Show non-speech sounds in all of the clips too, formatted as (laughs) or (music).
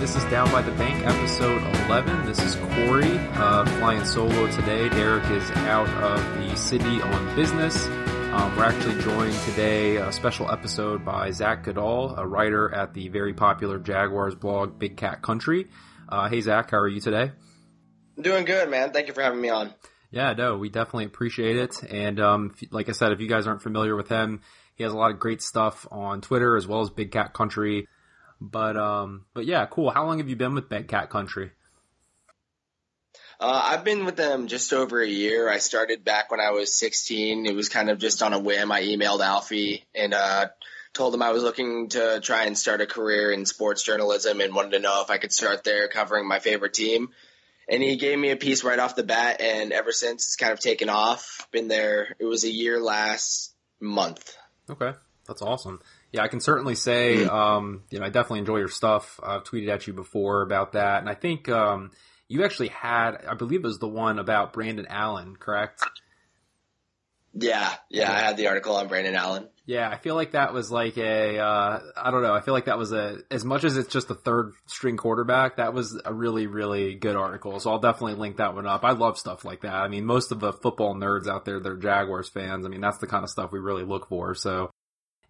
This is Down by the Bank, episode 11. This is Corey, uh, flying solo today. Derek is out of the city on business. Um, we're actually joined today, a special episode by Zach Goodall, a writer at the very popular Jaguars blog, Big Cat Country. Uh, hey, Zach, how are you today? Doing good, man. Thank you for having me on. Yeah, no, we definitely appreciate it. And um, like I said, if you guys aren't familiar with him, he has a lot of great stuff on Twitter as well as Big Cat Country. But um, but yeah, cool. How long have you been with Big Cat Country? Uh, I've been with them just over a year. I started back when I was 16. It was kind of just on a whim. I emailed Alfie and uh, told him I was looking to try and start a career in sports journalism and wanted to know if I could start there covering my favorite team. And he gave me a piece right off the bat, and ever since it's kind of taken off. Been there. It was a year last month. Okay, that's awesome. Yeah, I can certainly say, mm. um, you know, I definitely enjoy your stuff. I've tweeted at you before about that, and I think um, you actually had, I believe it was the one about Brandon Allen, correct? Yeah, yeah, I had the article on Brandon Allen. Yeah, I feel like that was like a, uh, I don't know, I feel like that was a, as much as it's just a third string quarterback, that was a really, really good article. So I'll definitely link that one up. I love stuff like that. I mean, most of the football nerds out there, they're Jaguars fans. I mean, that's the kind of stuff we really look for. So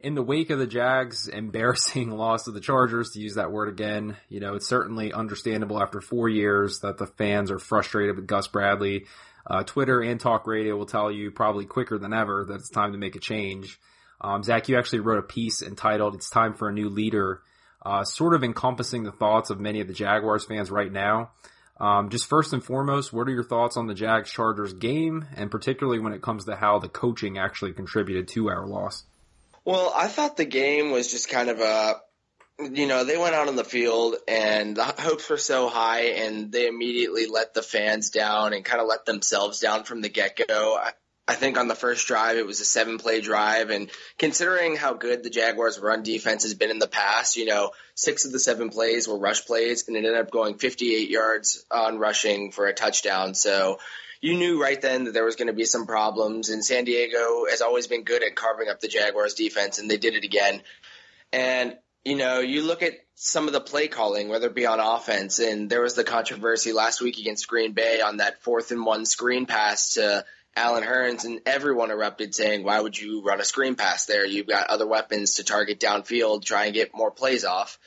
in the wake of the Jags' embarrassing (laughs) loss to the Chargers, to use that word again, you know, it's certainly understandable after four years that the fans are frustrated with Gus Bradley. Uh, Twitter and talk radio will tell you probably quicker than ever that it's time to make a change. Um, Zach, you actually wrote a piece entitled "It's Time for a New Leader," uh, sort of encompassing the thoughts of many of the Jaguars fans right now. Um, just first and foremost, what are your thoughts on the Jags Chargers game, and particularly when it comes to how the coaching actually contributed to our loss? Well, I thought the game was just kind of a, you know, they went out on the field and the hopes were so high and they immediately let the fans down and kind of let themselves down from the get go. I, think on the first drive it was a seven play drive and considering how good the Jaguars run defense has been in the past, you know, six of the seven plays were rush plays and it ended up going 58 yards on rushing for a touchdown. So, you knew right then that there was going to be some problems. And San Diego has always been good at carving up the Jaguars defense, and they did it again. And you know, you look at some of the play calling, whether it be on offense, and there was the controversy last week against Green Bay on that fourth and one screen pass to Allen Hurns, and everyone erupted saying, "Why would you run a screen pass there? You've got other weapons to target downfield, try and get more plays off."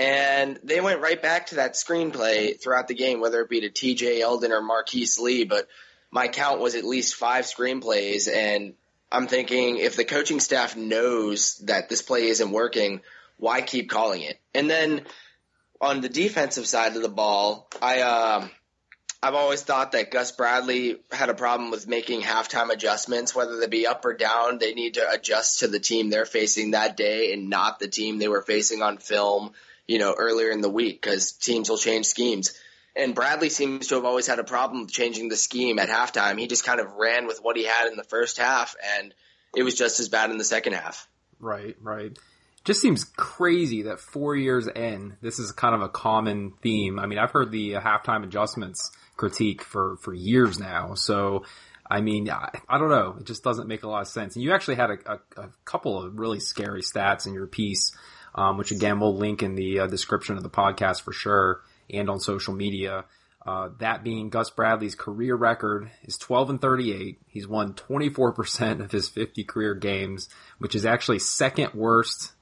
And they went right back to that screenplay throughout the game, whether it be to TJ Yeldon or Marquise Lee. But my count was at least five screenplays. And I'm thinking if the coaching staff knows that this play isn't working, why keep calling it? And then on the defensive side of the ball, I, uh, I've always thought that Gus Bradley had a problem with making halftime adjustments, whether they be up or down. They need to adjust to the team they're facing that day and not the team they were facing on film you know, earlier in the week because teams will change schemes. And Bradley seems to have always had a problem changing the scheme at halftime. He just kind of ran with what he had in the first half, and it was just as bad in the second half. Right, right. Just seems crazy that four years in, this is kind of a common theme. I mean, I've heard the uh, halftime adjustments critique for, for years now. So, I mean, I, I, don't know. It just doesn't make a lot of sense. And you actually had a, a, a couple of really scary stats in your piece um, which again we'll link in the uh, description of the podcast for sure and on social media. Uh, that being Gus Bradley's career record is 12 and 38. He's won 24% of his 50 career games, which is actually second worst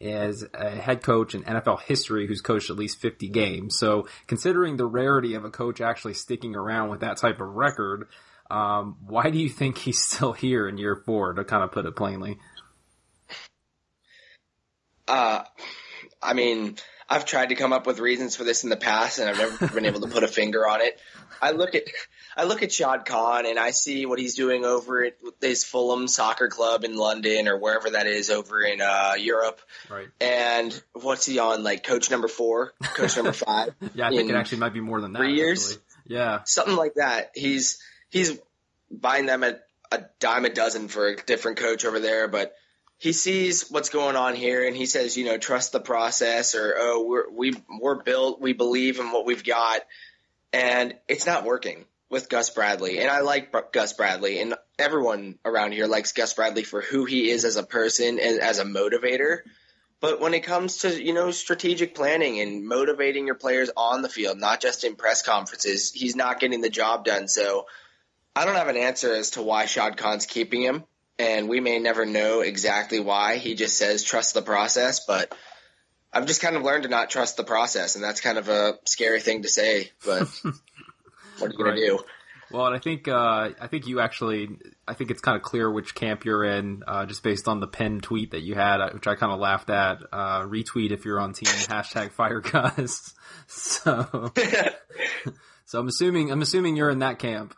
as a head coach in NFL history who's coached at least 50 games. So considering the rarity of a coach actually sticking around with that type of record, um, why do you think he's (laughs) still here in year four to kind of put it plainly? Uh, I mean, I've tried to come up with reasons for this in the past, and I've never (laughs) been able to put a finger on it. I look at I look at Shad Khan, and I see what he's doing over at his Fulham Soccer Club in London or wherever that is over in uh, Europe. Right. And what's he on? Like coach number four, coach number five. (laughs) yeah, I think it actually might be more than that. Three years. Actually. Yeah, something like that. He's he's buying them at a dime a dozen for a different coach over there, but he sees what's going on here and he says, you know, trust the process or oh, we're we we're built, we believe in what we've got, and it's not working with Gus Bradley. And I like Gus Bradley, and everyone around here likes Gus Bradley for who he is as a person and as a motivator. But when it comes to, you know, strategic planning and motivating your players on the field, not just in press conferences, he's not getting the job done. So I don't have an answer as to why Shad Khan's keeping him. And we may never know exactly why. He just says trust the process, but I've just kind of learned to not trust the process, and that's kind of a scary thing to say. But (laughs) what are you gonna do? Well, and I think uh, I think you actually I think it's kind of clear which camp you're in uh, just based on the pen tweet that you had, uh, which I kind of laughed at. Uh, retweet if you're on team (laughs) hashtag Fire Gus. (laughs) so, so I'm assuming I'm assuming you're in that camp.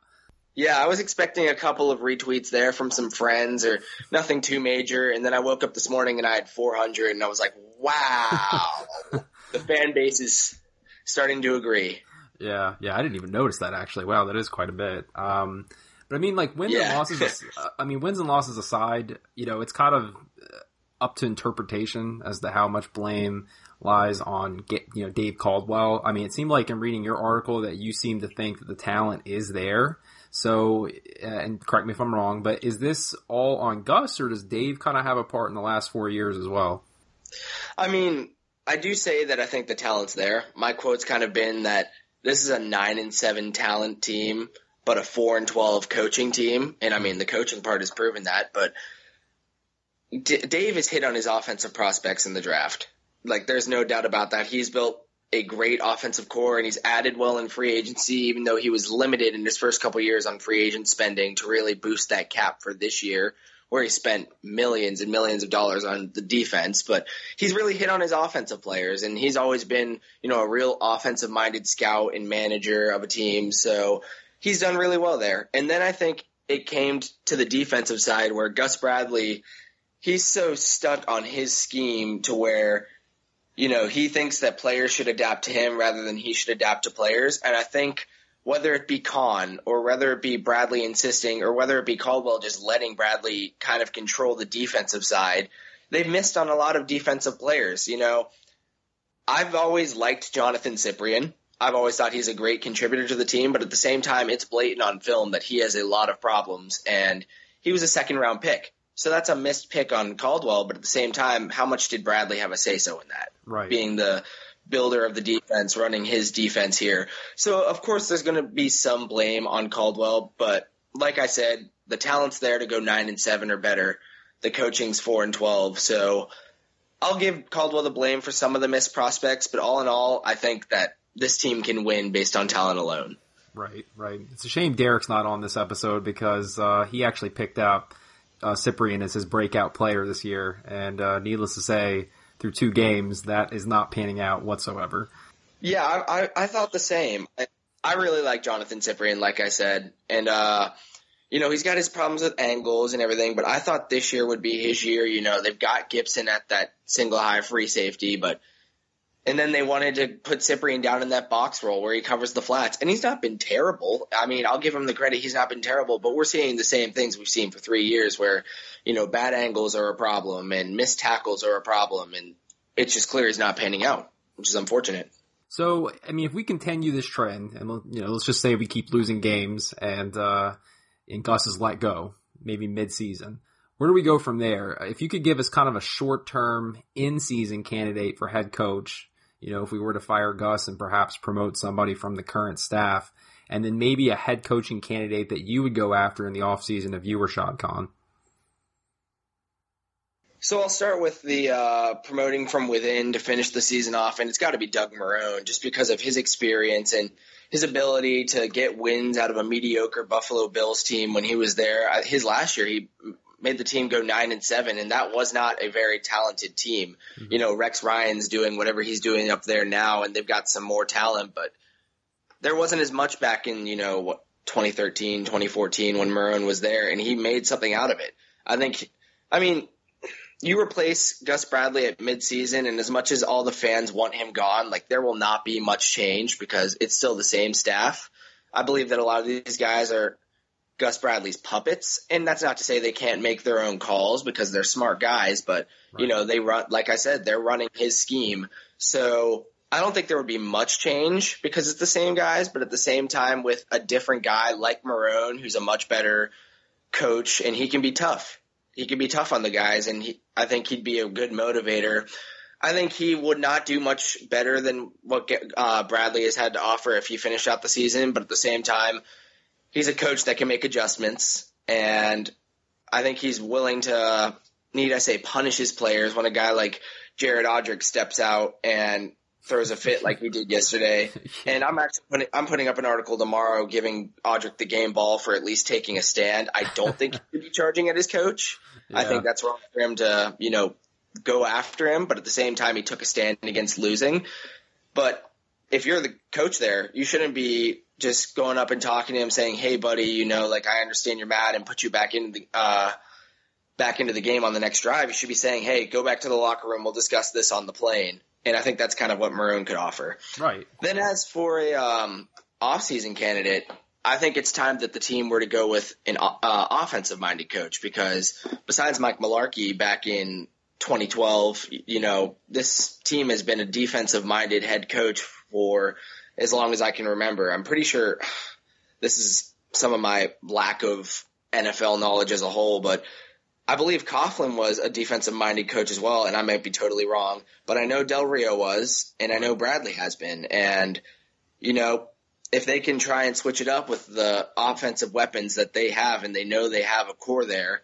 Yeah, I was expecting a couple of retweets there from some friends or nothing too major. And then I woke up this morning and I had 400 and I was like, wow, (laughs) the fan base is starting to agree. Yeah, yeah, I didn't even notice that actually. Wow, that is quite a bit. Um, but I mean, like wins yeah. and losses. (laughs) I mean, wins and losses aside, you know, it's kind of up to interpretation as to how much blame lies on you know Dave Caldwell. I mean, it seemed like in reading your article that you seem to think that the talent is there. So, uh, and correct me if I'm wrong, but is this all on Gus, or does Dave kind of have a part in the last four years as well? I mean, I do say that I think the talent's there. My quote's kind of been that this is a nine and seven talent team, but a four and twelve coaching team. And I mean, the coaching part has proven that. But D- Dave has hit on his offensive prospects in the draft. Like, there's no doubt about that. He's built a great offensive core and he's added well in free agency, even though he was limited in his first couple years on free agent spending to really boost that cap for this year, where he spent millions and millions of dollars on the defense. But he's really hit on his offensive players and he's always been, you know, a real offensive minded scout and manager of a team. So he's done really well there. And then I think it came to the defensive side where Gus Bradley, he's so stuck on his scheme to where you know, he thinks that players should adapt to him rather than he should adapt to players. And I think whether it be Khan or whether it be Bradley insisting or whether it be Caldwell just letting Bradley kind of control the defensive side, they've missed on a lot of defensive players. You know, I've always liked Jonathan Cyprien. I've always thought he's a great contributor to the team, but at the same time, it's blatant on film that he has a lot of problems and he was a second round pick. So that's a missed pick on Caldwell, but at the same time, how much did Bradley have a say so in that? Right. Being the builder of the defense, running his defense here. So of course there's going to be some blame on Caldwell, but like I said, the talent's there to go nine and seven or better. The coaching's four and twelve. So I'll give Caldwell the blame for some of the missed prospects, but all in all, I think that this team can win based on talent alone. Right, right. It's a shame Derek's not on this episode because uh, he actually picked up uh, Cyprien as his breakout player this year, and uh, needless to say, through two games, that is not panning out whatsoever. Yeah, I, I, I thought the same. I, I, really like Jonathan Cyprien, like I said, and uh, you know he's got his problems with angles and everything, but I thought this year would be his year. You know, they've got Gibson at that single high free safety, but and then they wanted to put Cyprien down in that box role where he covers the flats. And he's not been terrible. I mean, I'll give him the credit. He's not been terrible, but we're seeing the same things we've seen for three years where, you know, bad angles are a problem and missed tackles are a problem. And it's just clear he's not panning out, which is unfortunate. So, I mean, if we continue this trend and, you know, let's just say we keep losing games and, uh, and Gus is let go, maybe mid-season. Where do we go from there? If you could give us kind of a short-term in-season candidate for head coach, you know, if we were to fire Gus and perhaps promote somebody from the current staff, and then maybe a head coaching candidate that you would go after in the offseason if you were Shad Khan? So I'll start with the uh, promoting from within to finish the season off, and it's got to be Doug Marrone just because of his experience and his ability to get wins out of a mediocre Buffalo Bills team when he was there. His last year, he made the team go nine and seven, and that was not a very talented team. Mm-hmm. You know, Rex Ryan's doing whatever he's doing up there now, and they've got some more talent, but there wasn't as much back in you know what 2013, 2014 when Marrone was there, and he made something out of it. I think. I mean, you replace Gus Bradley at midseason, and as much as all the fans want him gone, like there will not be much change because it's still the same staff. I believe that a lot of these guys are Gus Bradley's puppets. And that's not to say they can't make their own calls because they're smart guys, but right. you know, they run, like I said, they're running his scheme. So I don't think there would be much change because it's the same guys, but at the same time with a different guy like Marrone, who's a much better coach and he can be tough. He can be tough on the guys and he, I think he'd be a good motivator. I think he would not do much better than what uh, Bradley has had to offer if he finished out the season. But at the same time, he's a coach that can make adjustments, and I think he's willing to need I say punish his players when a guy like Jared Odrick steps out and throws a fit like he did yesterday. (laughs) And I'm actually putting, I'm putting up an article tomorrow giving Odrick the game ball for at least taking a stand. I don't think he should be charging at his coach. Yeah. I think that's wrong for him to, you know, go after him, but at the same time, he took a stand against losing. But if you're the coach there, you shouldn't be just going up and talking to him saying, "Hey, buddy, you know, like I understand you're mad and put you back into the uh, back into the game on the next drive." You should be saying, "Hey, go back to the locker room. We'll discuss this on the plane." And I think that's kind of what Marrone could offer. Right. Then, as for a um, off-season candidate, I think it's time that the team were to go with an uh, offensive-minded coach because besides Mike Mularkey back in 2012, you know, this team has been a defensive minded head coach for as long as I can remember. I'm pretty sure this is some of my lack of NFL knowledge as a whole, but I believe Coughlin was a defensive minded coach as well, and I might be totally wrong, but I know Del Rio was, and I know Bradley has been. And, you know, if they can try and switch it up with the offensive weapons that they have and they know they have a core there,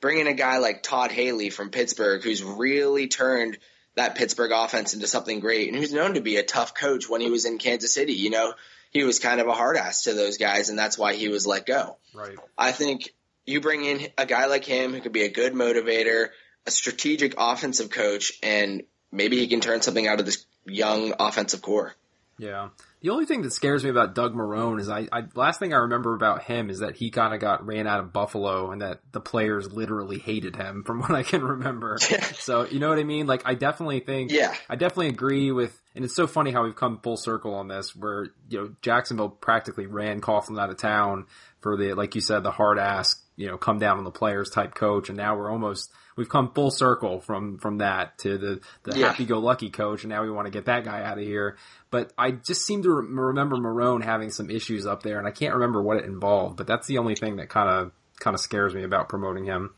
bring in a guy like Todd Haley from Pittsburgh, who's really turned that Pittsburgh offense into something great, and who's known to be a tough coach when he was in Kansas City. You know, he was kind of a hard ass to those guys, and that's why he was let go. Right. I think you bring in a guy like him who could be a good motivator, a strategic offensive coach, and maybe he can turn something out of this young offensive core. Yeah. The only thing that scares me about Doug Marrone is I, I last thing I remember about him is that he kind of got ran out of Buffalo and that the players literally hated him from what I can remember. (laughs) so you know what I mean? Like I definitely think yeah I definitely agree with and it's so funny how we've come full circle on this where you know Jacksonville practically ran Coughlin out of town for the like you said the hard ass you know come down on the players type coach and now we're almost we've come full circle from from that to the the yeah. happy go lucky coach and now we want to get that guy out of here but I just seem to re- remember Marrone having some issues up there, and I can't remember what it involved. But that's the only thing that kind of kind of scares me about promoting him.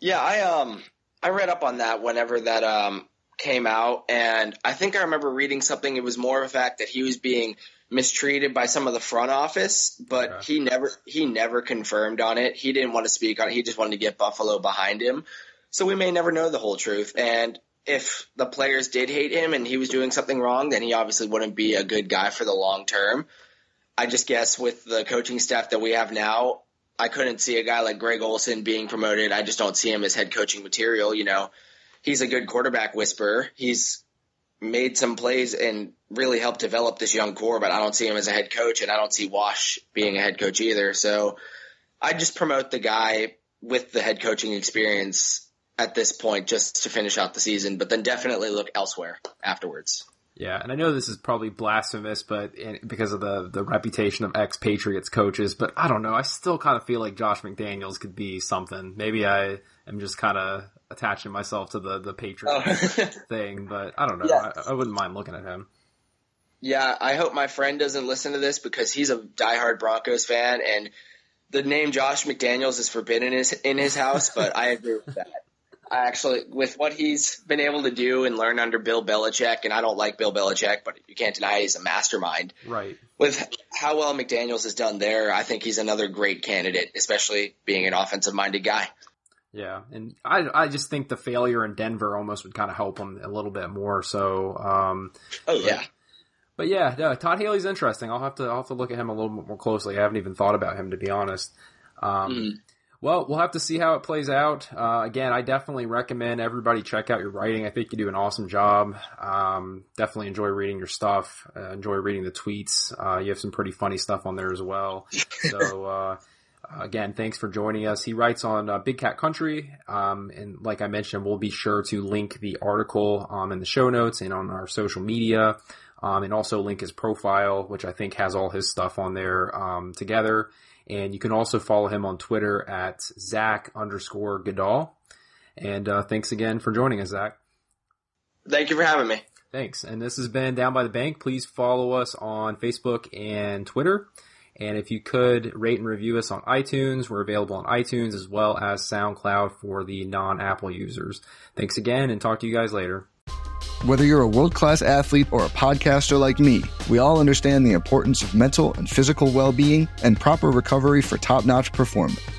Yeah, I um I read up on that whenever that um came out, and I think I remember reading something. It was more of a fact that he was being mistreated by some of the front office, but yeah. he never he never confirmed on it. He didn't want to speak on it. He just wanted to get Buffalo behind him. So we may never know the whole truth. And if the players did hate him and he was doing something wrong, then he obviously wouldn't be a good guy for the long term. I just guess with the coaching staff that we have now, I couldn't see a guy like Greg Olson being promoted. I just don't see him as head coaching material. You know, he's a good quarterback whisperer. He's made some plays and really helped develop this young core, but I don't see him as a head coach and I don't see Wash being a head coach either. So I just promote the guy with the head coaching experience at this point just to finish out the season, but then definitely look elsewhere afterwards. Yeah, and I know this is probably blasphemous, but in, because of the the reputation of ex Patriots coaches, but I don't know. I still kind of feel like Josh McDaniels could be something. Maybe I am just kind of attaching myself to the the Patriots oh. (laughs) thing, but I don't know. I, I wouldn't mind looking at him. Yeah, I hope my friend doesn't listen to this because he's a diehard Broncos fan, and the name Josh McDaniels is forbidden in his, in his house. But I agree with that. I actually, with what he's been able to do and learn under Bill Belichick, and I don't like Bill Belichick, but you can't deny he's a mastermind. Right. With how well McDaniels has done there, I think he's another great candidate, especially being an offensive minded guy. Yeah, and I I just think the failure in Denver almost would kind of help him a little bit more. So, um, oh yeah. But, but yeah, no, Todd Haley's interesting. I'll have to I'll have to look at him a little bit more closely. I haven't even thought about him to be honest. Um, mm. Well, we'll have to see how it plays out. Uh, again, I definitely recommend everybody check out your writing. I think you do an awesome job. Um, definitely enjoy reading your stuff. Uh, enjoy reading the tweets. Uh, you have some pretty funny stuff on there as well. So, uh, again, thanks for joining us. He writes on uh, Big Cat Country, um, and like I mentioned, we'll be sure to link the article um, in the show notes and on our social media, um, and also link his profile, which I think has all his stuff on there um, together. And you can also follow him on Twitter at Zach underscore Goodall. And uh, thanks again for joining us, Zach. Thank you for having me. Thanks. And this has been Down by the Bank. Please follow us on Facebook and Twitter. And if you could rate and review us on iTunes, we're available on iTunes as well as SoundCloud for the non Apple users. Thanks again and talk to you guys later. Whether you're a world class athlete or a podcaster like me, we all understand the importance of mental and physical well being and proper recovery for top notch performance.